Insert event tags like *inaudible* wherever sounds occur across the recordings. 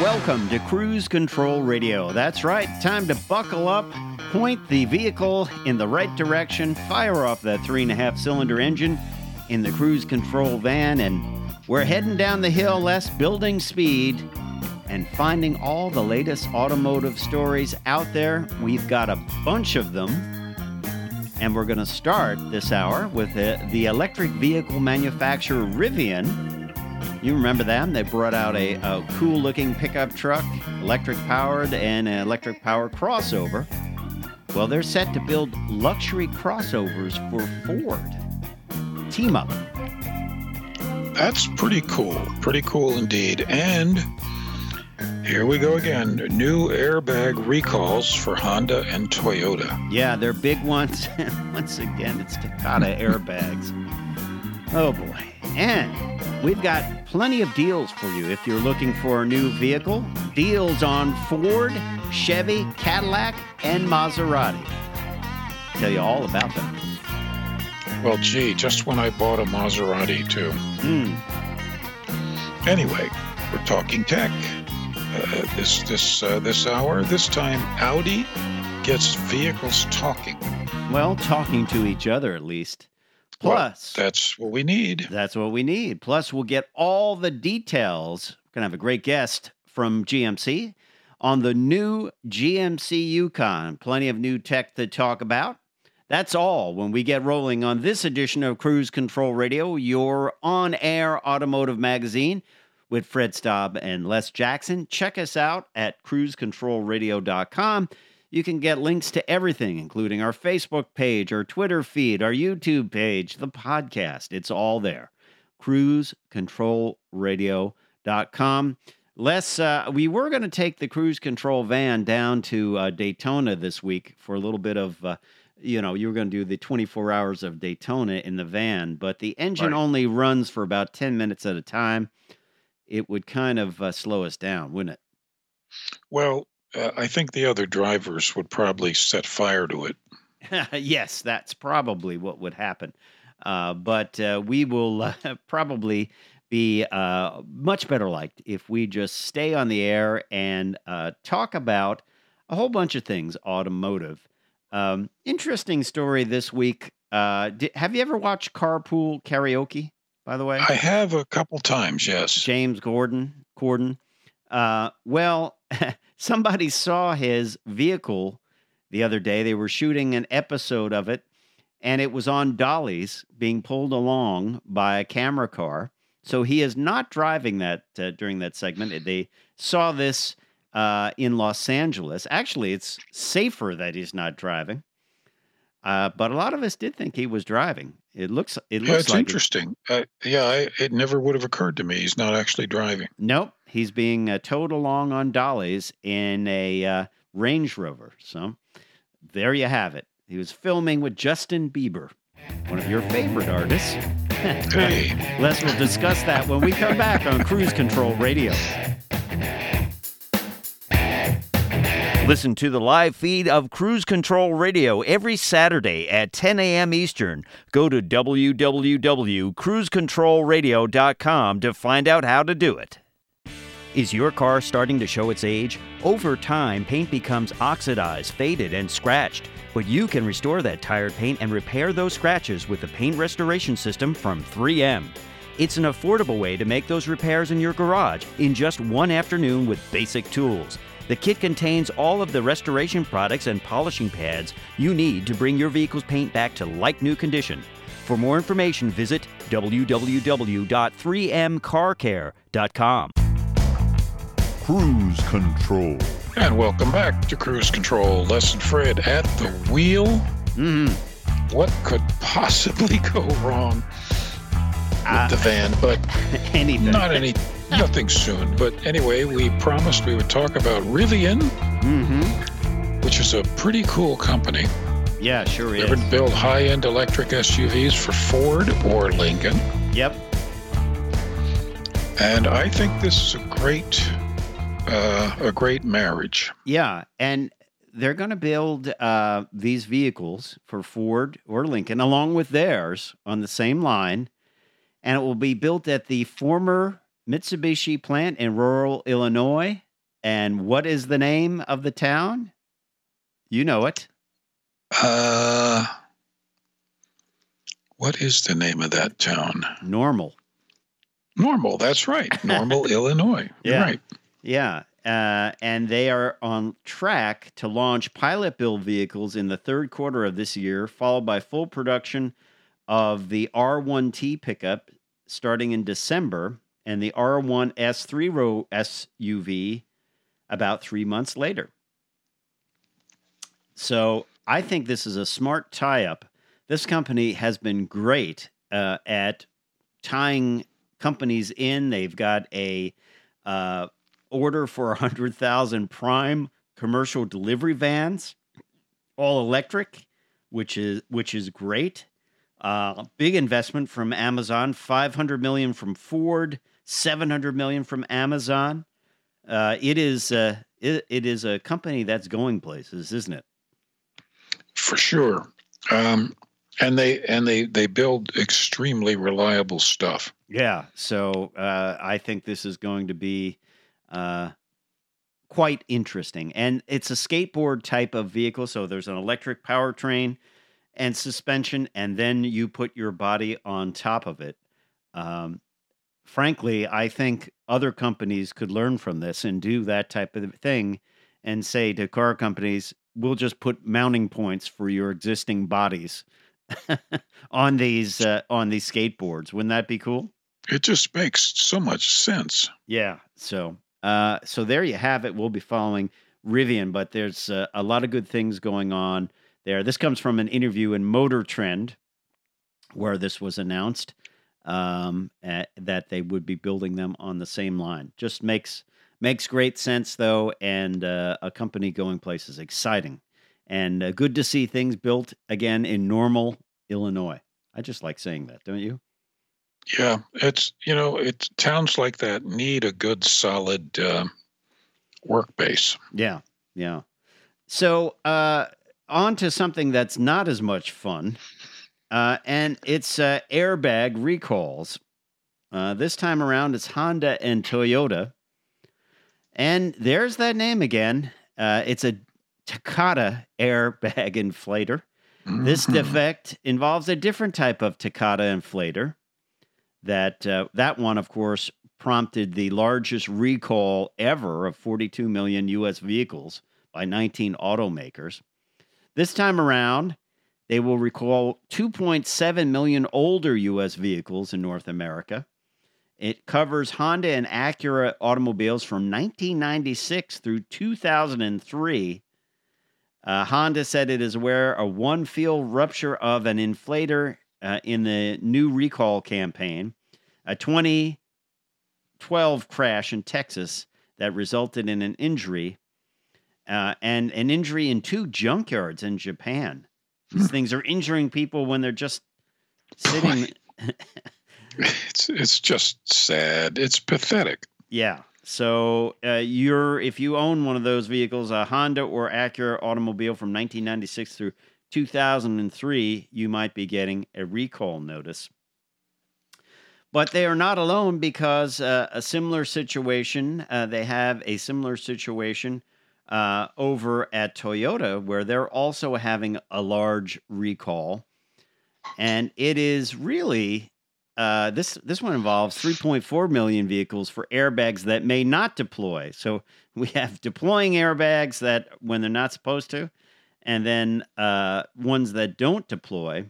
Welcome to Cruise Control Radio. That's right, time to buckle up, point the vehicle in the right direction, fire off that three and a half cylinder engine in the cruise control van, and we're heading down the hill, less building speed and finding all the latest automotive stories out there. We've got a bunch of them. And we're going to start this hour with the, the electric vehicle manufacturer Rivian. You remember them? They brought out a, a cool looking pickup truck, electric powered, and an electric powered crossover. Well, they're set to build luxury crossovers for Ford. Team up. That's pretty cool. Pretty cool indeed. And here we go again. New airbag recalls for Honda and Toyota. Yeah, they're big ones. *laughs* Once again, it's Takata airbags. Oh boy. And we've got plenty of deals for you if you're looking for a new vehicle. Deals on Ford, Chevy, Cadillac, and Maserati. Tell you all about them. Well, gee, just when I bought a Maserati, too. Hmm. Anyway, we're talking tech. Uh, this this uh, this hour, this time Audi gets vehicles talking. Well, talking to each other at least. Well, Plus, that's what we need. That's what we need. Plus, we'll get all the details. We're going to have a great guest from GMC on the new GMC Yukon. Plenty of new tech to talk about. That's all when we get rolling on this edition of Cruise Control Radio, your on air automotive magazine with Fred Staub and Les Jackson. Check us out at cruisecontrolradio.com. You can get links to everything, including our Facebook page, our Twitter feed, our YouTube page, the podcast. It's all there. CruiseControlRadio.com. Les, uh, we were going to take the cruise control van down to uh, Daytona this week for a little bit of, uh, you know, you were going to do the 24 hours of Daytona in the van, but the engine Right. only runs for about 10 minutes at a time. It would kind of uh, slow us down, wouldn't it? Well, uh, I think the other drivers would probably set fire to it. *laughs* yes, that's probably what would happen. Uh, but uh, we will uh, *laughs* probably be uh, much better liked if we just stay on the air and uh, talk about a whole bunch of things automotive. Um, interesting story this week. Uh, di- have you ever watched Carpool Karaoke? By the way, I have a couple times, yes. James Corden Corden. Uh, well, *laughs* somebody saw his vehicle the other day. They were shooting an episode of it, and it was on dollies being pulled along by a camera car. So he is not driving that uh, during that segment. They saw this uh, in Los Angeles. Actually, it's safer that he's not driving. Uh, but a lot of us did think he was driving. It looks it Yeah, looks it's like it- interesting. Uh, yeah, I, it never would have occurred to me. He's not actually driving. Nope, he's being uh, towed along on dollies in a uh, Range Rover. So there you have it. He was filming with Justin Bieber, one of your favorite artists. *laughs* Hey, Les will discuss that when we come back on Cruise Control Radio. Listen to the live feed of Cruise Control Radio every Saturday at 10 a.m. Eastern. Go to www.cruisecontrolradio.com to find out how to do it. Is your car starting to show its age? Over time, paint becomes oxidized, faded, and scratched. But you can restore that tired paint and repair those scratches with the paint restoration system from 3M. It's an affordable way to make those repairs in your garage in just one afternoon with basic tools. The kit contains all of the restoration products and polishing pads you need to bring your vehicle's paint back to like new condition. For more information, visit www.3mcarcare.com. Cruise Control. and welcome back to Cruise Control. Lesson Fred at the wheel. Mm-hmm. What could possibly *laughs* go wrong with Uh, the van? But *laughs* Anything. not any, nothing soon. But anyway, we promised we would talk about Rivian, mm-hmm. which is a pretty cool company. Yeah, sure They is. would build high-end electric SUVs for Ford or Lincoln, Yep. and I think this is a great, uh, a great marriage. Yeah, and they're going to build uh, these vehicles for Ford or Lincoln along with theirs on the same line, and it will be built at the former Mitsubishi plant in rural Illinois. And what is the name of the town? You know it. Uh, what is the name of that town? Normal. Normal. That's right. Normal, *laughs* Illinois. You're Yeah. right. Yeah. Uh, and they are on track to launch pilot build vehicles in the third quarter of this year, followed by full production of the R1T pickup starting in December and the R1 S3 row SUV about three months later. So I think this is a smart tie up. This company has been great uh, at tying companies in. They've got a uh, order for 100,000 prime commercial delivery vans, all electric, which is which is great. Uh, big investment from Amazon, 500 million from Ford, 700 million from Amazon. Uh, it is uh, it, it is a company that's going places, isn't it? For sure. Um, and they and they they build extremely reliable stuff. Yeah. So uh, I think this is going to be uh, quite interesting. And it's a skateboard type of vehicle. So there's an electric powertrain and suspension, and then you put your body on top of it. Um, frankly, I think other companies could learn from this and do that type of thing and say to car companies, we'll just put mounting points for your existing bodies. *laughs* on these uh, on these skateboards wouldn't that be cool It just makes so much sense. yeah. So, uh, so there you have it. We'll be following Rivian, but there's uh, a lot of good things going on there. This comes from an interview in Motor Trend, where this was announced um, at, that they would be building them on the same line. Just makes makes great sense though, and uh, a company going places exciting, and uh, good to see things built again in Normal, Illinois. I just like saying that, don't you? Yeah, it's you know, it towns like that need a good solid uh, work base. Yeah, yeah. So, uh, on to something that's not as much fun, uh, and it's uh, airbag recalls. Uh, this time around, it's Honda and Toyota. And there's that name again. Uh, it's a Takata airbag *laughs* inflator. This Mhm. defect involves a different type of Takata inflator. That uh, that one, of course, prompted the largest recall ever of 42 million U.S. vehicles by 19 automakers. This time around, they will recall 2.7 million older U.S. vehicles in North America. It covers Honda and Acura automobiles from 1996 through 2003. Uh, Honda said it is aware of one field rupture of an inflator uh, in the new recall campaign, a 2012 crash in Texas that resulted in an injury, uh, and an injury in two junkyards in Japan. These things are injuring people when they're just sitting. *laughs* It's it's just sad. It's pathetic. Yeah. So uh, you're if you own one of those vehicles, a Honda or Acura automobile from 1996 through 2003, you might be getting a recall notice. But they are not alone because uh, a similar situation, uh, they have a similar situation uh, over at Toyota where they're also having a large recall. And it is really uh, this this one involves 3.4 million vehicles for airbags that may not deploy. So we have deploying airbags that when they're not supposed to, and then uh, ones that don't deploy.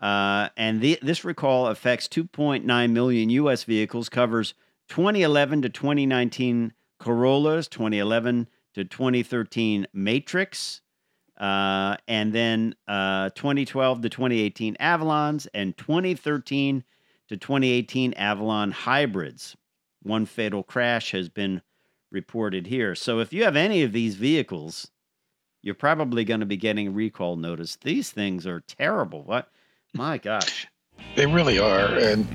Uh, and the, this recall affects 2.9 million U.S. vehicles, covers 2011 to 2019 Corollas, 2011 to 2013 Matrix, uh, and then uh, 2012 to 2018 Avalons, and 2013 to 2018 Avalon hybrids. one fatal crash has been reported here. So if you have any of these vehicles, you're probably going to be getting a recall notice. These things are terrible. What? My gosh. They really are. And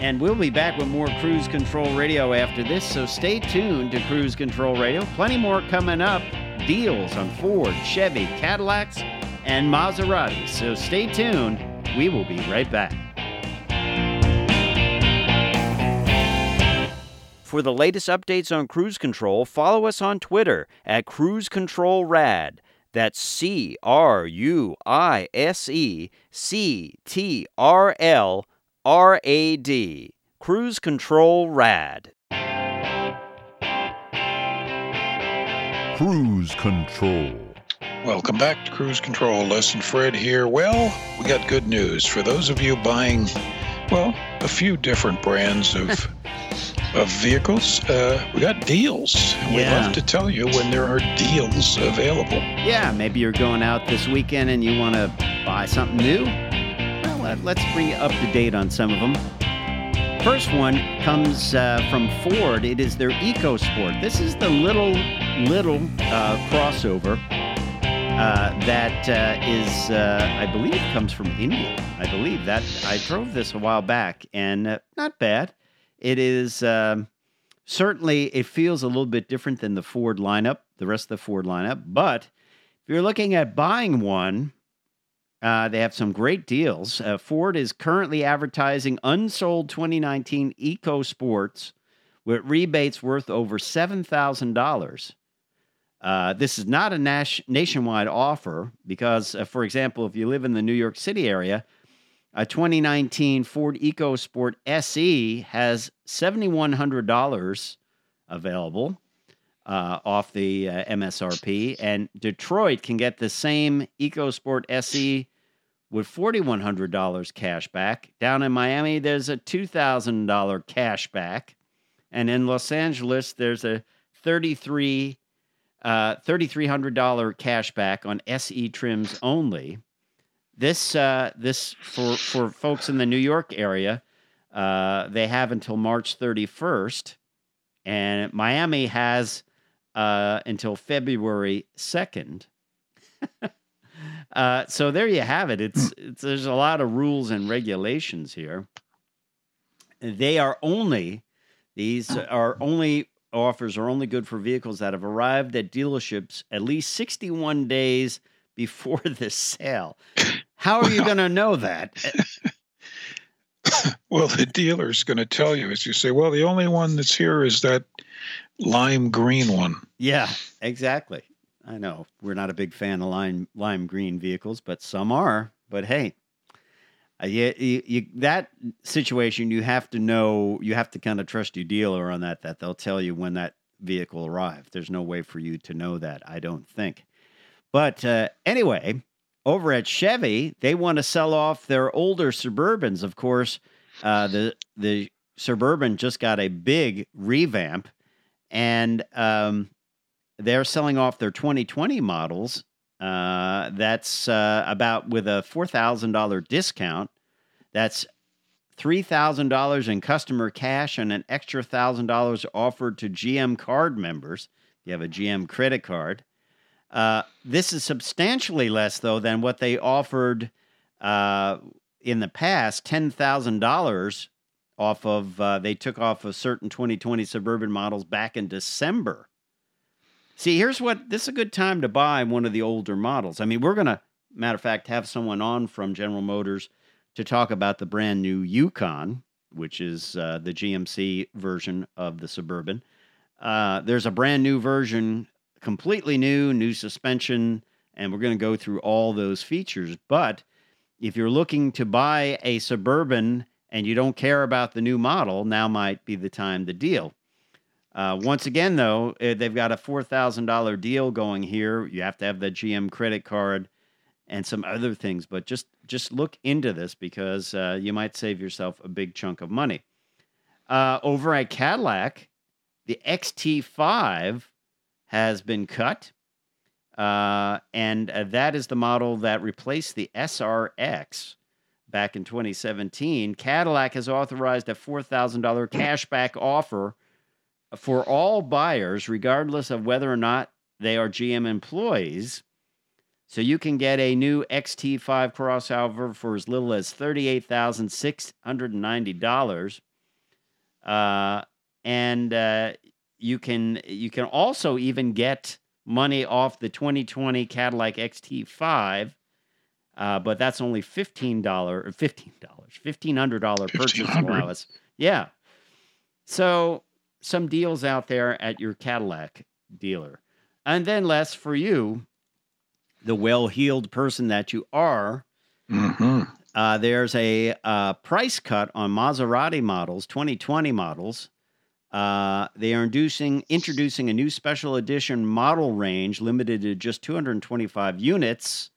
And we'll be back with more Cruise Control Radio after this, so stay tuned to Cruise Control Radio. Plenty more coming up. Deals on Ford, Chevy, Cadillacs, and Maserati. So stay tuned. We will be right back. For the latest updates on cruise control, follow us on Twitter at Cruise Control Rad. That's C R U I S E C T R L R A D. Cruise Control Rad. Cruise Control. welcome back to Cruise Control. Les and Fred here. Well, we got good news for those of you buying, well, a few different brands of *laughs* of vehicles. Uh, we got deals. And We Yeah. love to tell you when there are deals available. Yeah, maybe you're going out this weekend and you want to buy something new. Well, uh, let's bring you up to date on some of them. First one comes uh, from Ford. It is their EcoSport. This is the little, little uh, crossover uh, that uh, is, uh, I believe, comes from India. I believe that I drove this a while back, and uh, not bad. It is um, certainly it feels a little bit different than the Ford lineup, the rest of the Ford lineup. But if you're looking at buying one, uh, they have some great deals. Uh, Ford is currently advertising unsold 2019 EcoSports with rebates worth over seven thousand dollars. Uh, this is not a nas- nationwide offer because, uh, for example, if you live in the New York City area, a 2019 Ford EcoSport SE has $7,100 available uh, off the uh, MSRP, and Detroit can get the same EcoSport SE with $4,100 cash back. Down in Miami, there's a $2,000 cash back, and in Los Angeles, there's a 33 uh, $3,300 cash back on SE trims only. This uh, this for for folks in the New York area, uh, they have until March 31st, and Miami has uh, until February 2nd. *laughs* uh, so there you have it. It's, it's there's a lot of rules and regulations here. They are only these are only offers are only good for vehicles that have arrived at dealerships at least 61 days before *laughs* the sale. How are you going to know that? *laughs* *laughs* Well, the dealer's going to tell you as you say, well, the only one that's here is that lime green one. Yeah, exactly. I know we're not a big fan of lime lime green vehicles, but some are. But hey, uh, you, you, you, that situation you have to know. You have to kind of trust your dealer on that. That they'll tell you when that vehicle arrived. There's no way for you to know that. I don't think. But uh, anyway, over at Chevy, they want to sell off their older Suburbans. Of course, uh, the the Suburban just got a big revamp, and um, they're selling off their 2020 models. Uh, that's uh, about with a four thousand dollar discount. That's three thousand dollars in customer cash and an extra thousand dollars offered to GM card members. If you have a GM credit card. Uh, this is substantially less, though, than what they offered uh, in the past. Ten thousand dollars off of uh, they took off of certain 2020 suburban models back in December. See, here's what this is a good time to buy one of the older models. I mean, we're gonna, matter of fact, have someone on from General Motors to talk about the brand new Yukon, which is uh, the GMC version of the Suburban. Uh, there's a brand new version, completely new, new suspension, and we're going to go through all those features. But if you're looking to buy a Suburban and you don't care about the new model, now might be the time to deal. Uh, once again, though, eh, they've got a four thousand dollar deal going here. You have to have the GM credit card and some other things, but just just look into this because uh, you might save yourself a big chunk of money. Uh, over at Cadillac, the XT5 has been cut, uh, and uh, that is the model that replaced the SRX back in 2017, Cadillac has authorized a $4,000 cashback offer for all buyers, regardless of whether or not they are GM employees. So you can get a new XT5 crossover for as little as $38,690. Uh, and uh, you can you can also even get money off the 2020 Cadillac XT5, uh, but that's only fifteen dollar or fifteen dollars, fifteen hundred dollar purchase $1,500. allowance. Yeah, so some deals out there at your Cadillac dealer, and then less for you, the well-heeled person that you are. hmm Uh, there's a uh, price cut on Maserati models, 2020 models. Uh, they are introducing introducing a new special edition model range limited to just 225 units.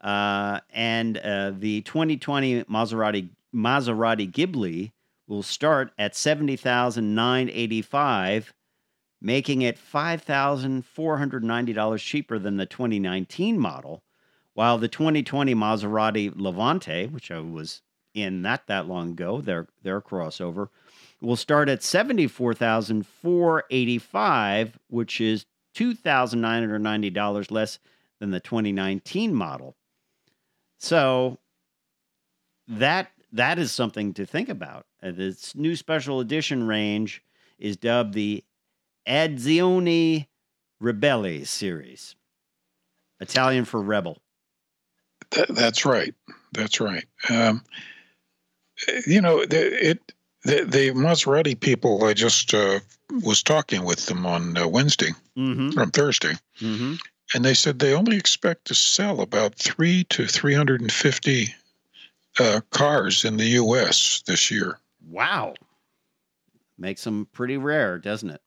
Uh, and uh, the 2020 Maserati Maserati Ghibli will start at 70,985, making it $5,490 cheaper than the 2019 model. While the 2020 Maserati Levante, which I was in not that long ago, their their crossover, will start at seventy four thousand four eighty five, which is two thousand nine hundred ninety dollars less than the 2019 model. So that that is something to think about. Uh, This new special edition range is dubbed the Edizione Ribelle series, Italian for rebel. That, that's right. That's right. Um, you know, it the, the Maserati people. I just uh, was talking with them on uh, Wednesday Mm-hmm. or on Thursday, Mm-hmm. and they said they only expect to sell about three to three hundred and fifty uh, cars in the U.S. this year. Wow. Makes them pretty rare, doesn't it?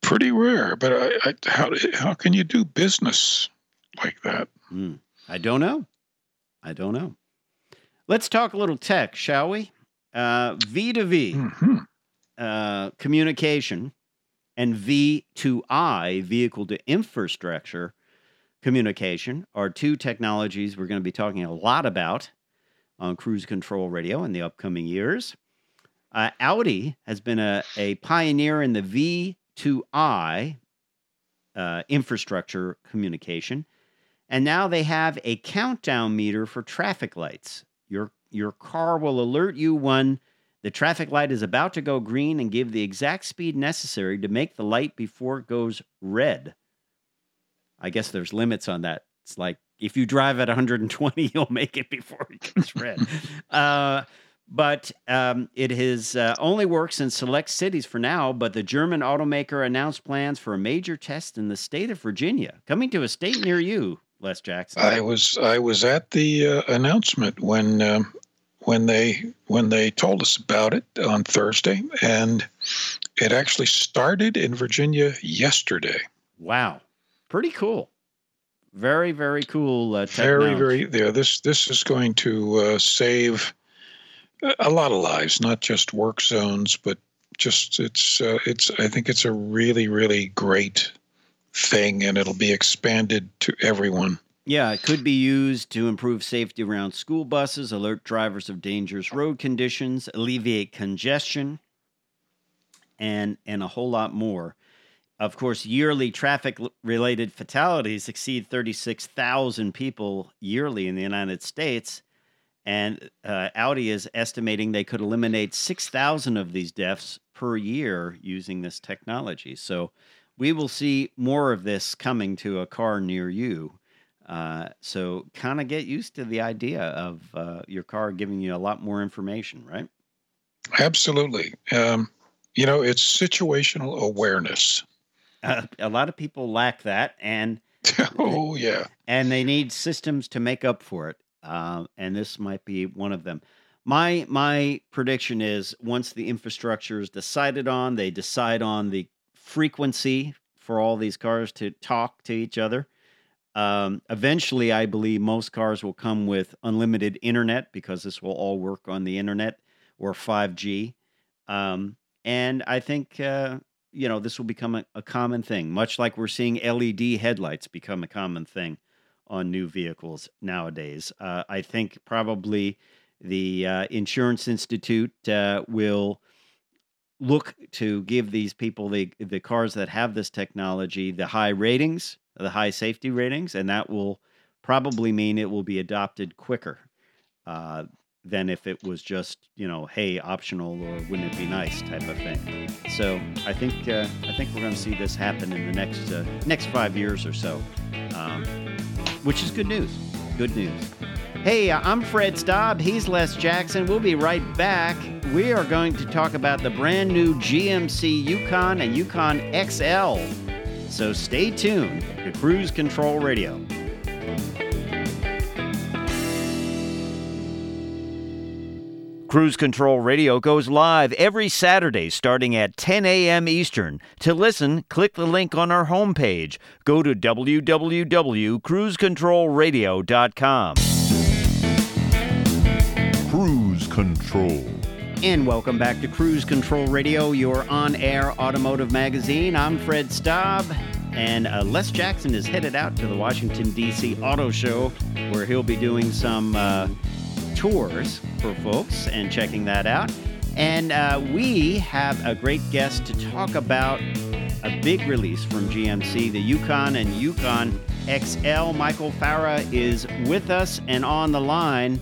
Pretty rare, but I, I, how how can you do business like that? Hmm. I don't know. I don't know. Let's talk a little tech, shall we? Uh, V2V hmm uh, communication and V2I, vehicle to infrastructure communication, are two technologies we're going to be talking a lot about on cruise control radio in the upcoming years. Uh, Audi has been a, a pioneer in the V2I uh, infrastructure communication, and now they have a countdown meter for traffic lights. Your your car will alert you when the traffic light is about to go green and give the exact speed necessary to make the light before it goes red. I guess there's limits on that. It's like if you drive at 120, *laughs* you'll make it before it goes red. *laughs* uh, but um, it has uh, only works in select cities for now. But the German automaker announced plans for a major test in the state of Virginia, coming to a state near you, Les Jackson. I was I was at the uh, announcement when um, when they when they told us about it on Thursday, and it actually started in Virginia yesterday. wow, pretty cool. Very, very cool. Uh, Very very yeah. This this is going to uh, save a- a lot of lives, not just work zones, but just it's uh, it's. I think it's a really really great thing, and it'll be expanded to everyone. Yeah, it could be used to improve safety around school buses, alert drivers of dangerous road conditions, alleviate congestion, and and a whole lot more. Of course, yearly traffic related fatalities exceed 36,000 people yearly in the United States. And uh, Audi is estimating they could eliminate 6,000 of these deaths per year using this technology. So we will see more of this coming to a car near you. Uh, so kind of get used to the idea of uh, your car giving you a lot more information, right? Absolutely. Um, you know, it's situational awareness. Uh, a lot of people lack that, and *laughs* oh yeah. and they need systems to make up for it. Uh, and this might be one of them. My my prediction is once the infrastructure is decided on, they decide on the frequency for all these cars to talk to each other. Um, eventually, I believe most cars will come with unlimited internet because this will all work on the internet or 5G. Um, and I think uh, you know this will become a, a common thing, much like we're seeing LED headlights become a common thing on new vehicles nowadays. Uh, I think probably the uh, Insurance Institute uh, will look to give these people the the cars that have this technology the high ratings, the high safety ratings, and that will probably mean it will be adopted quicker uh, than if it was just you know hey optional or wouldn't it be nice type of thing. So I think uh, I think we're going to see this happen in the next uh, next five years or so, um, which is good news. Good news. Hey, I'm Fred Staub. He's Les Jackson. We'll be right back. We are going to talk about the brand new GMC Yukon and Yukon XL. So stay tuned to Cruise Control Radio. Cruise Control Radio goes live every Saturday starting at 10 a.m. Eastern. To listen, click the link on our homepage. Go to www.cruisecontrolradio.com. Cruise Control. And welcome back to Cruise Control Radio, your on air automotive magazine. I'm Fred Staub, and uh, Les Jackson is headed out to the Washington, D.C. Auto Show, where he'll be doing some uh, tours for folks and checking that out. And uh, we have a great guest to talk about a big release from GMC, the Yukon and Yukon XL. Michael Farah is with us and on the line.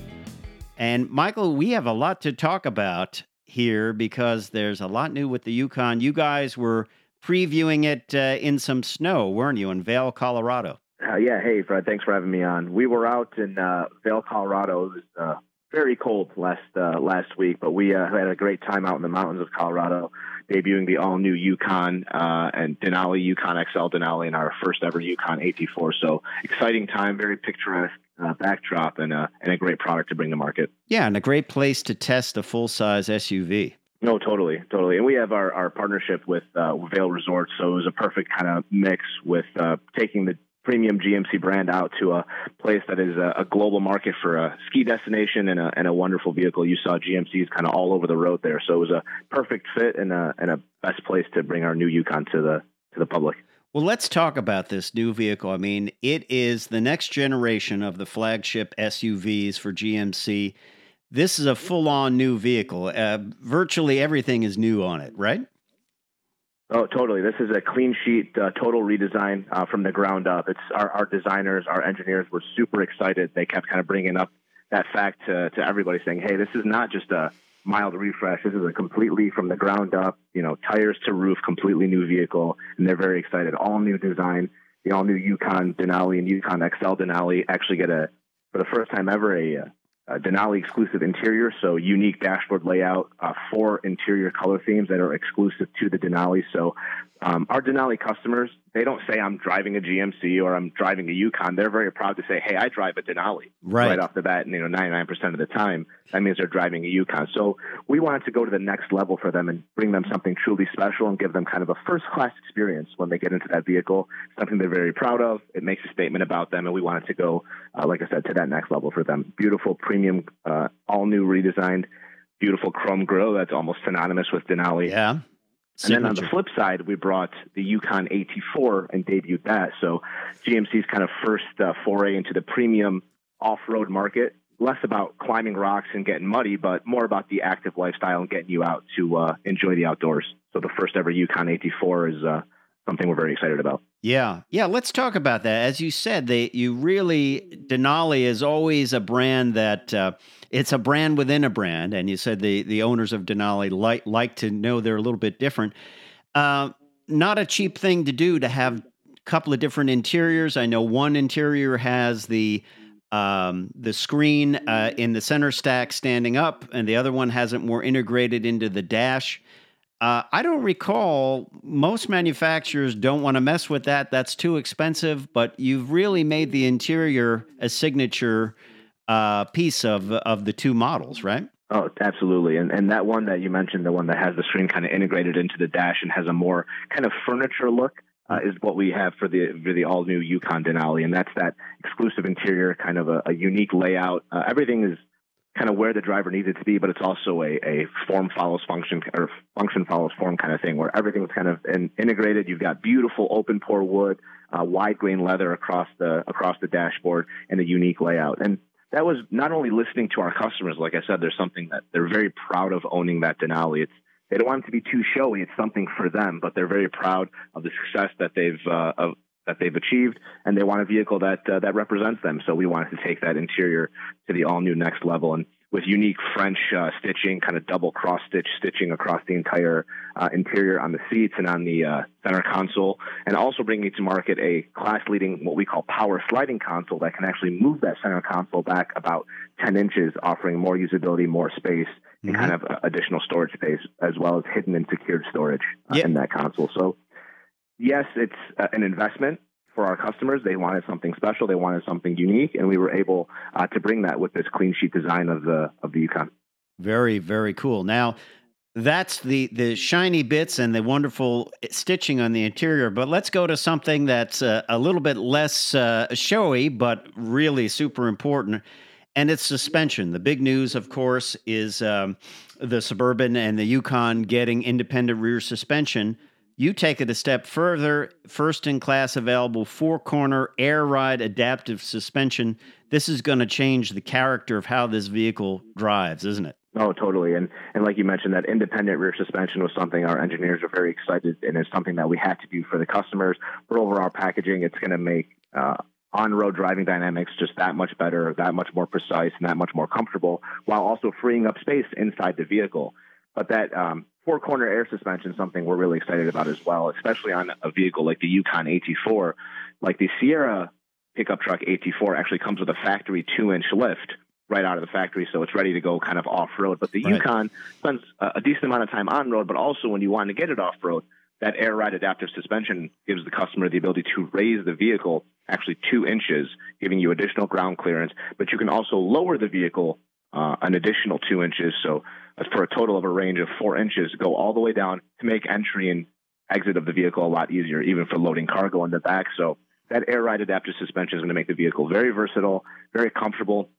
And Michael, we have a lot to talk about here because there's a lot new with the Yukon. You guys were previewing it uh, in some snow, weren't you, in Vail, Colorado? Uh, yeah, hey Fred, thanks for having me on. We were out in uh, Vail, Colorado. It was uh, very cold last uh, last week, but we uh, had a great time out in the mountains of Colorado, debuting the all new Yukon uh, and Denali Yukon XL Denali in our first ever Yukon AT4. So exciting time, very picturesque uh, backdrop, and uh, and a great product to bring to market. Yeah, and a great place to test a full size SUV. No, totally, totally. And we have our, our partnership with uh, Vail Resorts, so it was a perfect kind of mix with uh, taking the premium GMC brand out to a place that is a, a, global market for a ski destination and a, and a wonderful vehicle. You saw GMCs kind of all over the road there, so it was a perfect fit and a, and a best place to bring our new Yukon to the to the public. Well, let's talk about this new vehicle. I mean, it is the next generation of the flagship SUVs for GMC. This is a full on new vehicle. Uh, virtually everything is new on it, right? Oh, totally. This is a clean sheet, uh, total redesign uh, from the ground up. It's our, our designers, our engineers were super excited. They kept kind of bringing up that fact to, to everybody, saying, "Hey, this is not just a mild refresh. This is a completely from the ground up, you know, tires to roof, completely new vehicle." And they're very excited. All new design. The all new Yukon Denali and Yukon XL Denali actually get a, for the first time ever, a, uh, Denali exclusive interior, so unique dashboard layout, uh, four interior color themes that are exclusive to the Denali. So um, our Denali customers, they don't say I'm driving a GMC or I'm driving a Yukon. They're very proud to say, "Hey, I drive a Denali." Right, right off the bat, and you know, 99% of the time, that means they're driving a Yukon. So we wanted to go to the next level for them and bring them something truly special and give them kind of a first-class experience when they get into that vehicle. Something they're very proud of. It makes a statement about them, and we wanted to go, uh, like I said, to that next level for them. Beautiful, premium, uh, all new, redesigned beautiful chrome grille that's almost synonymous with Denali. Yeah. And then on the flip side, we brought the Yukon AT4 and debuted that. So GMC's kind of first uh, foray into the premium off-road market, less about climbing rocks and getting muddy, but more about the active lifestyle and getting you out to uh, enjoy the outdoors. So the first ever Yukon AT4 is uh, something we're very excited about. Yeah, yeah. Let's talk about that. As you said, they you really Denali is always a brand that uh, it's a brand within a brand, and you said the the owners of Denali like like to know they're a little bit different. Uh, not a cheap thing to do to have a couple of different interiors. I know one interior has the um, the screen uh, in the center stack standing up, and the other one has it more integrated into the dash. Uh, I don't recall most manufacturers don't want to mess with that. That's too expensive. But you've really made the interior a signature uh, piece of of the two models, right? Oh, absolutely. And and that one that you mentioned, the one that has the screen kind of integrated into the dash and has a more kind of furniture look, uh, is what we have for the for the all new Yukon Denali, and that's that exclusive interior, kind of a, a unique layout. Uh, everything is kind of where the driver needs it to be, but it's also a, a form follows function or function follows form kind of thing where everything's kind of in, integrated. You've got beautiful open pore wood, uh, wide grain leather across the across the dashboard, and a unique layout. And that was not only listening to our customers. Like I said, there's something that they're very proud of owning that Denali. It's they don't want it to be too showy. It's something for them, but they're very proud of the success that they've uh, of, that they've achieved, and they want a vehicle that uh, that represents them. So we wanted to take that interior to the all new next level, and with unique French uh, stitching, kind of double cross stitch stitching across the entire uh, interior on the seats and on the uh, center console, and also bringing to market a class leading what we call power sliding console that can actually move that center console back about 10 inches, offering more usability, more space, and mm-hmm. kind of uh, additional storage space, as well as hidden and secured storage uh, yep. in that console. So, yes, it's uh, an investment for our customers. They wanted something special. They wanted something unique, and we were able uh, to bring that with this clean sheet design of the of the Yukon. Very very cool. Now. That's the the shiny bits and the wonderful stitching on the interior. But let's go to something that's uh, a little bit less uh, showy, but really super important, and it's suspension. The big news, of course, is um, the Suburban and the Yukon getting independent rear suspension. You take it a step further, first in class available four corner air ride adaptive suspension. This is going to change the character of how this vehicle drives, isn't it? Oh, totally. And and like you mentioned, that independent rear suspension was something our engineers are very excited, and it's something that we had to do for the customers. But over our packaging, it's going to make uh, on-road driving dynamics just that much better, that much more precise, and that much more comfortable, while also freeing up space inside the vehicle. But that um, four corner air suspension something we're really excited about as well, especially on a vehicle like the Yukon AT4. Like the Sierra pickup truck AT4 actually comes with a factory two inch lift right out of the factory, so it's ready to go kind of off road. But the right. Yukon spends a decent amount of time on road, but also when you want to get it off road, that air ride adaptive suspension gives the customer the ability to raise the vehicle actually two inches, giving you additional ground clearance. But you can also lower the vehicle uh, an additional two inches. So for a total of a range of four inches, go all the way down to make entry and exit of the vehicle a lot easier, even for loading cargo in the back. So that air ride adaptive suspension is going to make the vehicle very versatile, very comfortable,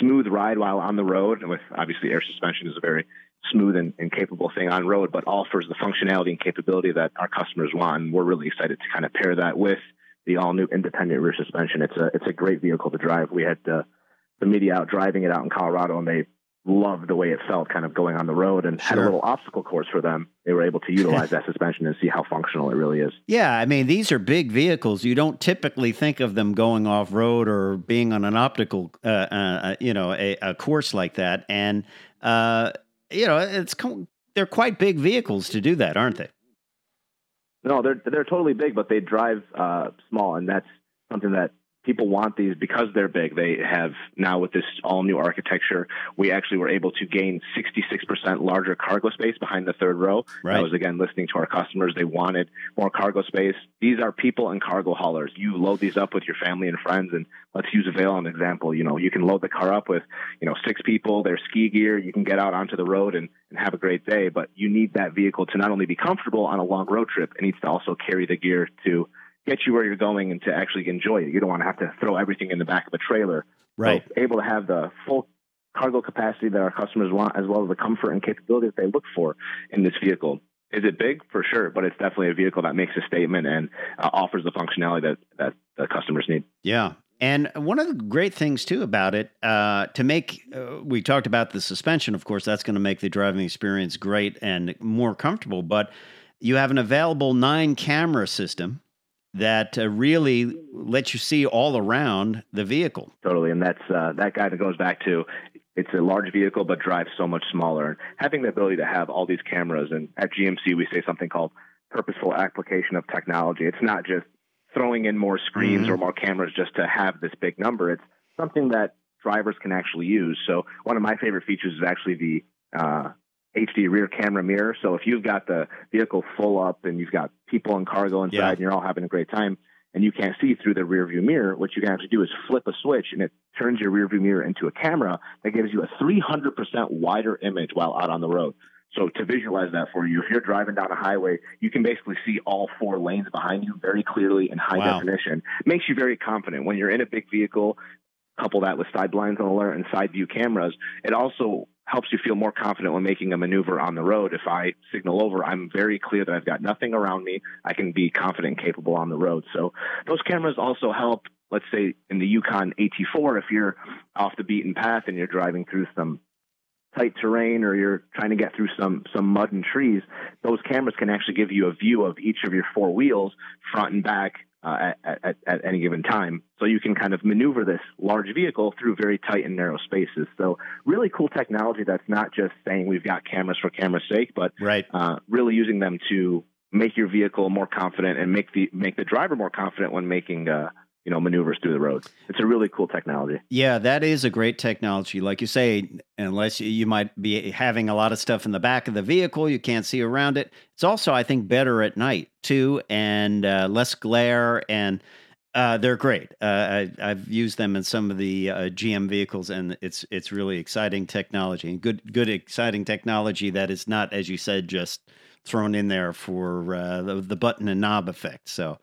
smooth ride while on the road. And with obviously air suspension is a very smooth and, and, capable thing on road, but offers the functionality and capability that our customers want. And we're really excited to kind of pair that with the all new independent rear suspension. It's a it's a great vehicle to drive. We had uh, the media out driving it out in Colorado, and they loved the way it felt kind of going on the road and sure. had a little obstacle course for them. They were able to *laughs* utilize that suspension and see how functional it really is. Yeah, I mean, these are big vehicles. You don't typically think of them going off road or being on an optical, uh, uh, you know, a, a, course like that. And, uh, you know, it's they're quite big vehicles to do that, aren't they? No, they're they're totally big, but they drive uh, small, and that's something that people want these because they're big. They have now with this all new architecture, we actually were able to gain 66% larger cargo space behind the third row. Right. That was again listening to our customers. They wanted more cargo space. These are people and cargo haulers. You load these up with your family and friends and let's use a Vail an example. You know, you can load the car up with, you know, six people, their ski gear, you can get out onto the road and, and have a great day, but you need that vehicle to not only be comfortable on a long road trip, it needs to also carry the gear to get you where you're going and to actually enjoy it. You don't want to have to throw everything in the back of a trailer. Right. So able to have the full cargo capacity that our customers want, as well as the comfort and capability that they look for in this vehicle. Is it big? For sure, but it's definitely a vehicle that makes a statement and uh, offers the functionality that, that the customers need. Yeah. And one of the great things too about it, uh, to make, uh, we talked about the suspension, of course, that's going to make the driving experience great and more comfortable. But you have an available nine camera system that uh, really lets you see all around the vehicle. Totally, and that's uh, that kind of goes back to it's a large vehicle but drives so much smaller. And having the ability to have all these cameras, and at GMC we say something called purposeful application of technology. It's not just throwing in more screens mm-hmm. or more cameras just to have this big number. It's something that drivers can actually use. So one of my favorite features is actually the uh, HD rear camera mirror. So if you've got the vehicle full up and you've got people and cargo inside yeah. and you're all having a great time and you can't see through the rear view mirror, what you can actually do is flip a switch and it turns your rear view mirror into a camera that gives you a 300% wider image while out on the road. So to visualize that for you, if you're driving down a highway, you can basically see all four lanes behind you very clearly in high wow. definition. Makes you very confident when you're in a big vehicle couple that with side blind zone alert and side view cameras, it also helps you feel more confident when making a maneuver on the road. If I signal over, I'm very clear that I've got nothing around me. I can be confident and capable on the road. So those cameras also help, let's say in the Yukon AT4, if you're off the beaten path and you're driving through some tight terrain or you're trying to get through some some mud and trees, those cameras can actually give you a view of each of your four wheels, front and back, uh, at, at, at, any given time. So you can kind of maneuver this large vehicle through very tight and narrow spaces. So really cool technology that's not just saying we've got cameras for camera's sake, but right. uh, really using them to make your vehicle more confident and make the make the driver more confident when making uh, you know maneuvers through the road. It's a really cool technology. Yeah, that is a great technology. Like you say, unless you might be having a lot of stuff in the back of the vehicle, you can't see around it. It's also, I think, better at night too, and uh, less glare and. Uh, they're great. Uh, I, have used them in some of the uh, GM vehicles, and it's it's really exciting technology and good good exciting technology that is not, as you said, just thrown in there for uh, the, the button and knob effect. So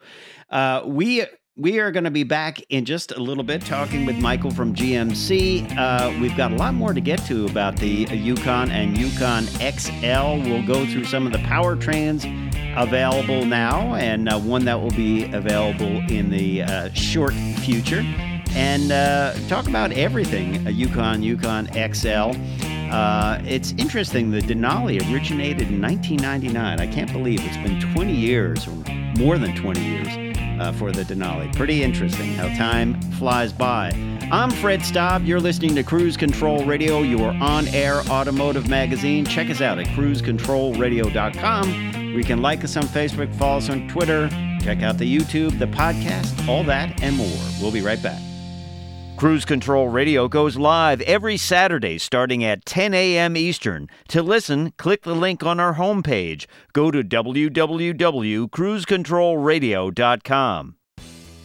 uh, we we are going to be back in just a little bit talking with Michael from GMC. Uh, we've got a lot more to get to about the Yukon and Yukon XL. We'll go through some of the powertrains available now and uh, one that will be available in the uh, short future. And uh, talk about everything Yukon, Yukon XL. Uh, it's interesting, the Denali originated in 1999. I can't believe it's been 20 years or more than 20 years uh, for the Denali. Pretty interesting how time flies by. I'm Fred Staub. You're listening to Cruise Control Radio, your on air automotive magazine. Check us out at cruisecontrolradio.com. We can like us on Facebook, follow us on Twitter, check out the YouTube, the podcast, all that and more. We'll be right back. Cruise Control Radio goes live every Saturday starting at 10 a.m. Eastern. To listen, click the link on our homepage. Go to www.cruisecontrolradio.com.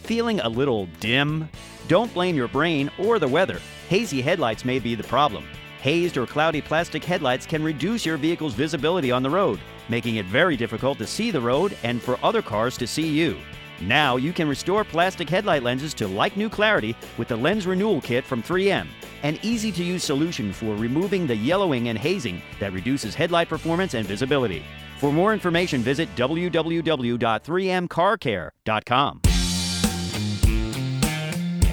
Feeling a little dim? Don't blame your brain or the weather. Hazy headlights may be the problem. Hazed or cloudy plastic headlights can reduce your vehicle's visibility on the road, making it very difficult to see the road and for other cars to see you. Now you can restore plastic headlight lenses to like new clarity with the Lens Renewal Kit from 3M, an easy to use solution for removing the yellowing and hazing that reduces headlight performance and visibility. For more information, visit www.3mcarcare.com.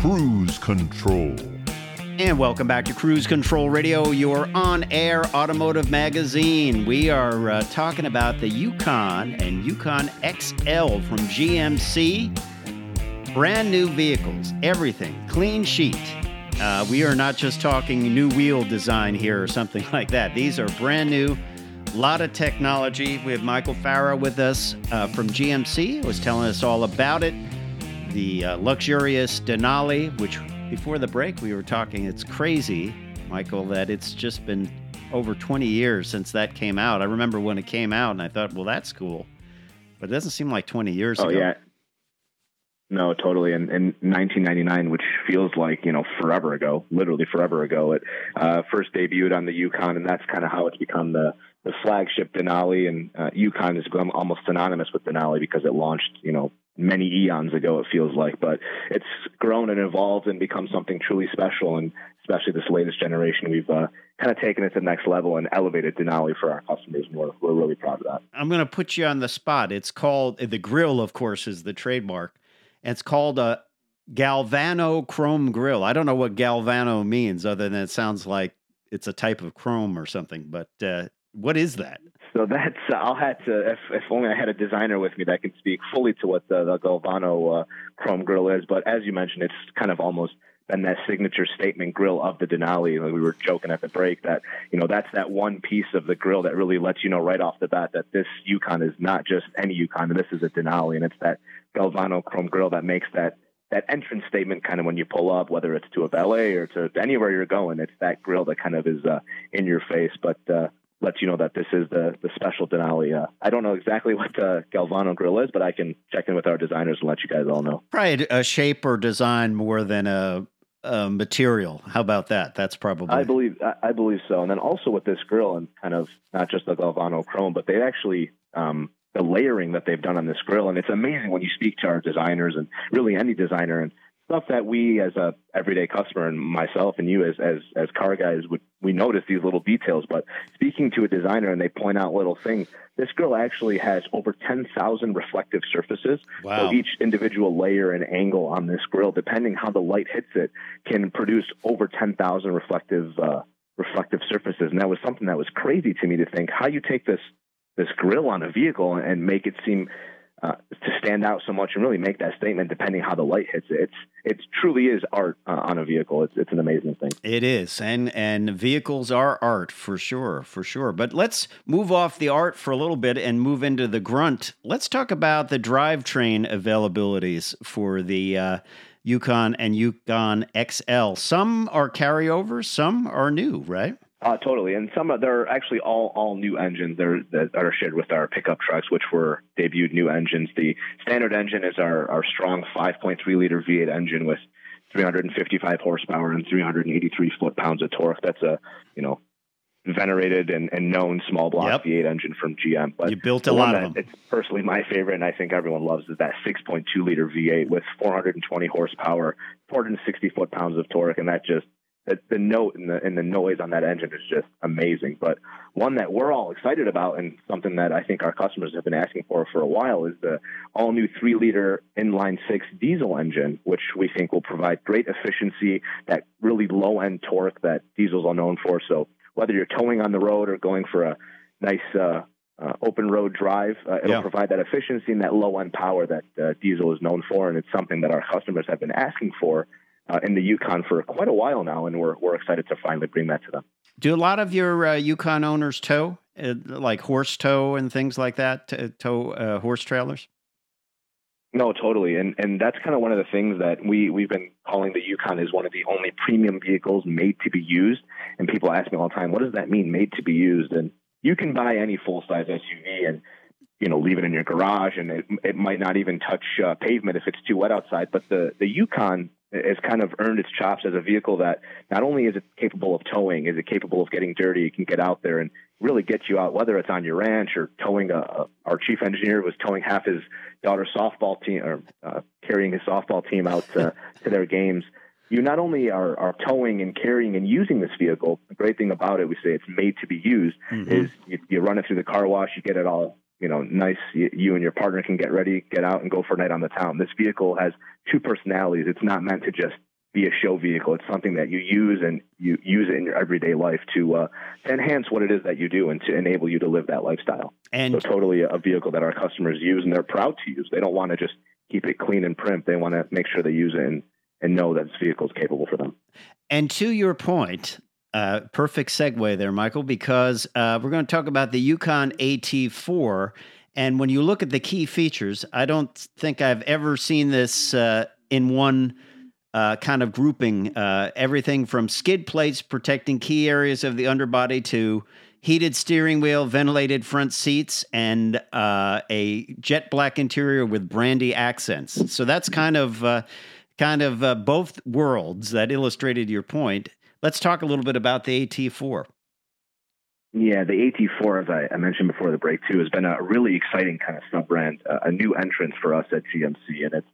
Cruise Control. And welcome back to Cruise Control Radio, your on air automotive magazine. We are uh, talking about the Yukon and Yukon XL from GMC. Brand new vehicles, everything, clean sheet. Uh, we are not just talking new wheel design here or something *laughs* like that. These are brand new, lot of technology. We have Michael Farah with us uh, from GMC, was telling us all about it. The uh, luxurious Denali, which before the break, we were talking. It's crazy, Michael, that it's just been over 20 years since that came out. I remember when it came out, and I thought, well, that's cool. But it doesn't seem like 20 years oh, ago. yeah. No, totally. And in 1999, which feels like you know forever ago, literally forever ago, it uh, first debuted on the Yukon, and that's kind of how it's become the the flagship Denali. And uh, Yukon become almost synonymous with Denali because it launched, you know, many eons ago, it feels like. But it's grown and evolved and become something truly special. And especially this latest generation, we've uh, kind of taken it to the next level and elevated Denali for our customers. And we're, we're really proud of that. I'm going to put you on the spot. It's called, the grill, of course, is the trademark. And it's called a Galvano Chrome Grill. I don't know what Galvano means other than it sounds like it's a type of chrome or something. But uh, what is that? So that's uh, I'll have to if, if only I had a designer with me that can speak fully to what the, the Galvano uh, Chrome Grill is. But as you mentioned, it's kind of almost been that signature statement grill of the Denali. We were joking at the break that you know that's that one piece of the grill that really lets you know right off the bat that this Yukon is not just any Yukon. This is a Denali, and it's that Galvano Chrome Grill that makes that that entrance statement kind of when you pull up, whether it's to a ballet or to anywhere you're going, it's that grill that kind of is uh, in your face. But uh, lets you know that this is the the special Denali. Uh, I don't know exactly what the Galvano grill is, but I can check in with our designers and let you guys all know. Probably a shape or design more than a, a material. How about that? That's probably. I believe I, I, believe so. And then also with this grill and kind of not just the Galvano chrome, but they actually. Um, the layering that they've done on this grill, and it's amazing when you speak to our designers and really any designer, and stuff that we as a everyday customer and myself and you as as as car guys would we notice these little details but speaking to a designer and they point out little things this grill actually has over 10,000 reflective surfaces Wow. so each individual layer and angle on this grill depending how the light hits it can produce over 10,000 reflective uh, reflective surfaces and that was something that was crazy to me to think how you take this this grill on a vehicle and make it seem uh, to stand out so much and really make that statement depending how the light hits it. It's it truly is art uh, on a vehicle. It's it's an amazing thing. It is, and and vehicles are art for sure, for sure. But let's move off the art for a little bit and move into the grunt. Let's talk about the drivetrain availabilities for the uh, Yukon and Yukon XL. Some are carryovers, some are new, right? Uh, totally, and some of they're actually all all new engines they're, that are shared with our pickup trucks, which were debuted new engines. The standard engine is our our strong 5.3 liter V8 engine with 355 horsepower and 383 foot pounds of torque. That's a you know venerated and, and known small block Yep. V8 engine from GM. But You built a lot of them. It's personally my favorite, and I think everyone loves is that 6.2 liter V8 with 420 horsepower, 460 foot pounds of torque, and that just the, the note and the and the noise on that engine is just amazing. But one that we're all excited about, and something that I think our customers have been asking for for a while, is the all new three liter inline six diesel engine, which we think will provide great efficiency, that really low end torque that diesels are known for. So whether you're towing on the road or going for a nice uh, uh, open road drive, uh, it'll Yeah. provide that efficiency and that low end power that uh, diesel is known for, and it's something that our customers have been asking for uh, in the Yukon for quite a while now, and we're we're excited to finally bring that to them. Do a lot of your uh, Yukon owners tow, uh, like horse tow and things like that, to tow uh, horse trailers? No, totally, and and that's kind of one of the things that we we've been calling the Yukon is one of the only premium vehicles made to be used. And people ask me all the time, what does that mean, made to be used? And you can buy any full size SUV and you know leave it in your garage, and it it might not even touch uh, pavement if it's too wet outside. But the the Yukon has kind of earned its chops as a vehicle that not only is it capable of towing, is it capable of getting dirty, it can get out there and really get you out, whether it's on your ranch or towing a, our chief engineer was towing half his daughter's softball team or uh, carrying his softball team out to, *laughs* to their games. You not only are, are towing and carrying and using this vehicle, the great thing about it, we say it's made to be used, is you, you run it through the car wash, you get it all, you know, nice. You, and your partner can get ready, get out and go for a night on the town. This vehicle has two personalities. It's not meant to just be a show vehicle. It's something that you use and you use it in your everyday life to, uh, to enhance what it is that you do and to enable you to live that lifestyle. And So totally a vehicle that our customers use and they're proud to use. They don't want to just keep it clean and prim. They want to make sure they use it and, and know that this vehicle is capable for them. And to your point, uh, perfect segue there, Michael, because uh, we're going to talk about the Yukon AT4. And when you look at the key features, I don't think I've ever seen this uh, in one uh, kind of grouping. Uh, everything from skid plates protecting key areas of the underbody to heated steering wheel, ventilated front seats, and a jet black interior with brandy accents. So that's kind of kind of uh, both worlds that illustrated your point. Let's talk a little bit about the AT4. Yeah, the AT4, as I, mentioned before the break too, has been a really exciting kind of sub brand, uh, a new entrance for us at GMC, and it's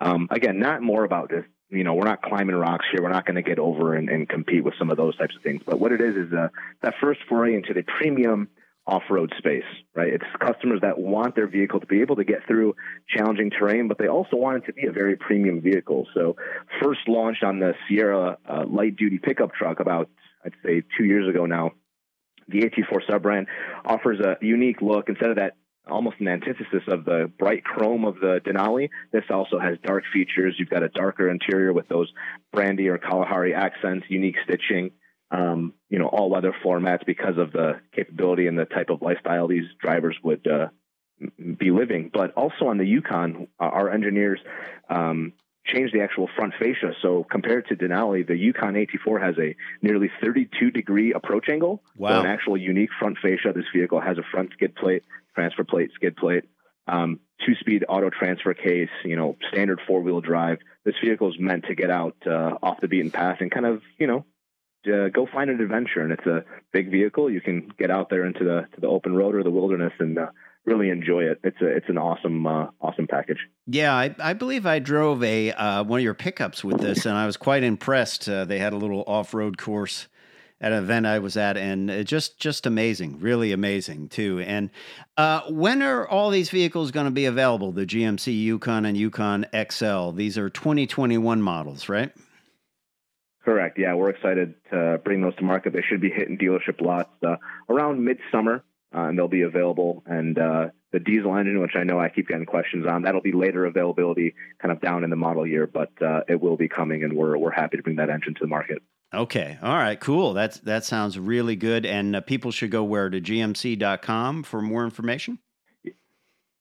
um, again not more about just you know we're not climbing rocks here. We're not going to get over and, and compete with some of those types of things. But what it is is uh, that first foray into the premium off-road space, right? It's customers that want their vehicle to be able to get through challenging terrain, but they also want it to be a very premium vehicle. So, first launched on the Sierra uh, light-duty pickup truck about I'd say two years ago now the AT4 sub brand offers a unique look. Instead of that almost an antithesis of the bright chrome of the Denali, this also has dark features. You've got a darker interior with those brandy or Kalahari accents, unique stitching, um, you know, all weather formats because of the capability and the type of lifestyle these drivers would uh, be living. But also on the Yukon, uh, our engineers um, changed the actual front fascia. So compared to Denali, the Yukon AT4 has a nearly 32 degree approach angle. Wow. So an actual unique front fascia. This vehicle has a front skid plate, transfer plate, skid plate, um, two speed auto transfer case, you know, standard four wheel drive. This vehicle is meant to get out uh, off the beaten path and kind of, you know, uh, go find an adventure. And it's a big vehicle. You can get out there into the to the open road or the wilderness and uh, really enjoy it. It's a it's an awesome uh, awesome package. Yeah, I, I believe I drove a uh, one of your pickups with this, and I was quite impressed. Uh, they had a little off road course at an event I was at, and it just just amazing, really amazing too. And uh, when are all these vehicles going to be available? The GMC Yukon and Yukon XL. These are 2021 models, right? Correct. Yeah, we're excited to bring those to market. They should be hitting dealership lots uh, around midsummer, uh, and they'll be available. And uh, the diesel engine, which I know I keep getting questions on, that'll be later availability, kind of down in the model year, but uh, it will be coming, and we're we're happy to bring that engine to the market. Okay. All right. Cool. That's that sounds really good. And uh, people should go where to gmc.com for more information.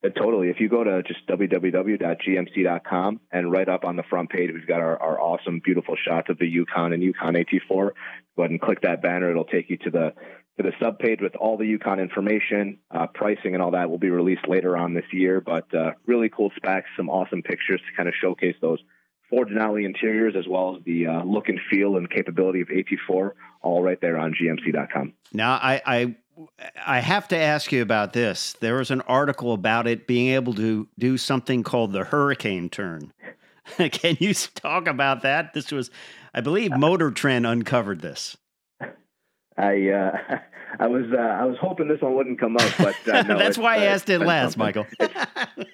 Uh, totally. If you go to just www.gmc.com and right up on the front page, we've got our, our awesome, beautiful shots of the Yukon and Yukon AT4. Go ahead and click that banner. It'll take you to the to the sub page with all the Yukon information, uh, pricing, and all that will be released later on this year. But uh, really cool specs, some awesome pictures to kind of showcase those Ford Denali interiors as well as the uh, look and feel and capability of AT4, all right there on GMC.com. Now, I, I I have to ask you about this. There was an article about it being able to do something called the hurricane turn. *laughs* Can you talk about that? This was, I believe, Motor Trend uncovered this. I uh, *laughs* I was uh, I was hoping this one wouldn't come up, but uh, no, *laughs* that's why I asked it last, Michael.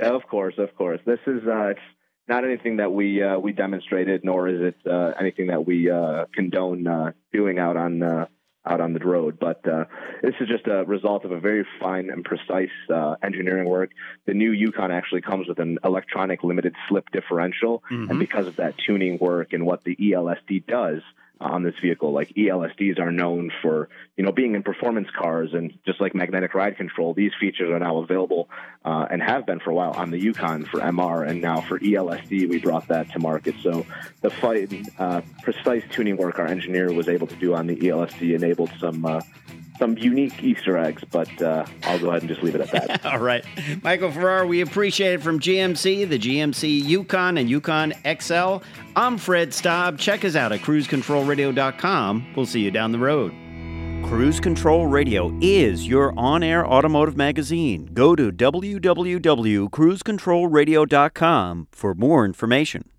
of course, of course. This is uh, it's not anything that we uh, we demonstrated, nor is it uh, anything that we uh, condone uh, doing out on uh, out on the road. But uh, this is just a result of a very fine and precise engineering work. The new Yukon actually comes with an electronic limited slip differential, mm-hmm. and because of that tuning work and what the ELSD does, on this vehicle. Like ELSDs are known for, you know, being in performance cars, and just like magnetic ride control, these features are now available uh, and have been for a while on the Yukon for MR, and now for ELSD, we brought that to market. So the fine, uh, precise tuning work our engineer was able to do on the ELSD enabled some. Uh, some unique Easter eggs, but uh, I'll go ahead and just leave it at that. *laughs* All right. Michael Farrar, we appreciate it from GMC, the GMC Yukon and Yukon XL. I'm Fred Staub. Check us out at cruisecontrolradio.com. We'll see you down the road. Cruise Control Radio is your on air automotive magazine. Go to www.cruisecontrolradio.com for more information.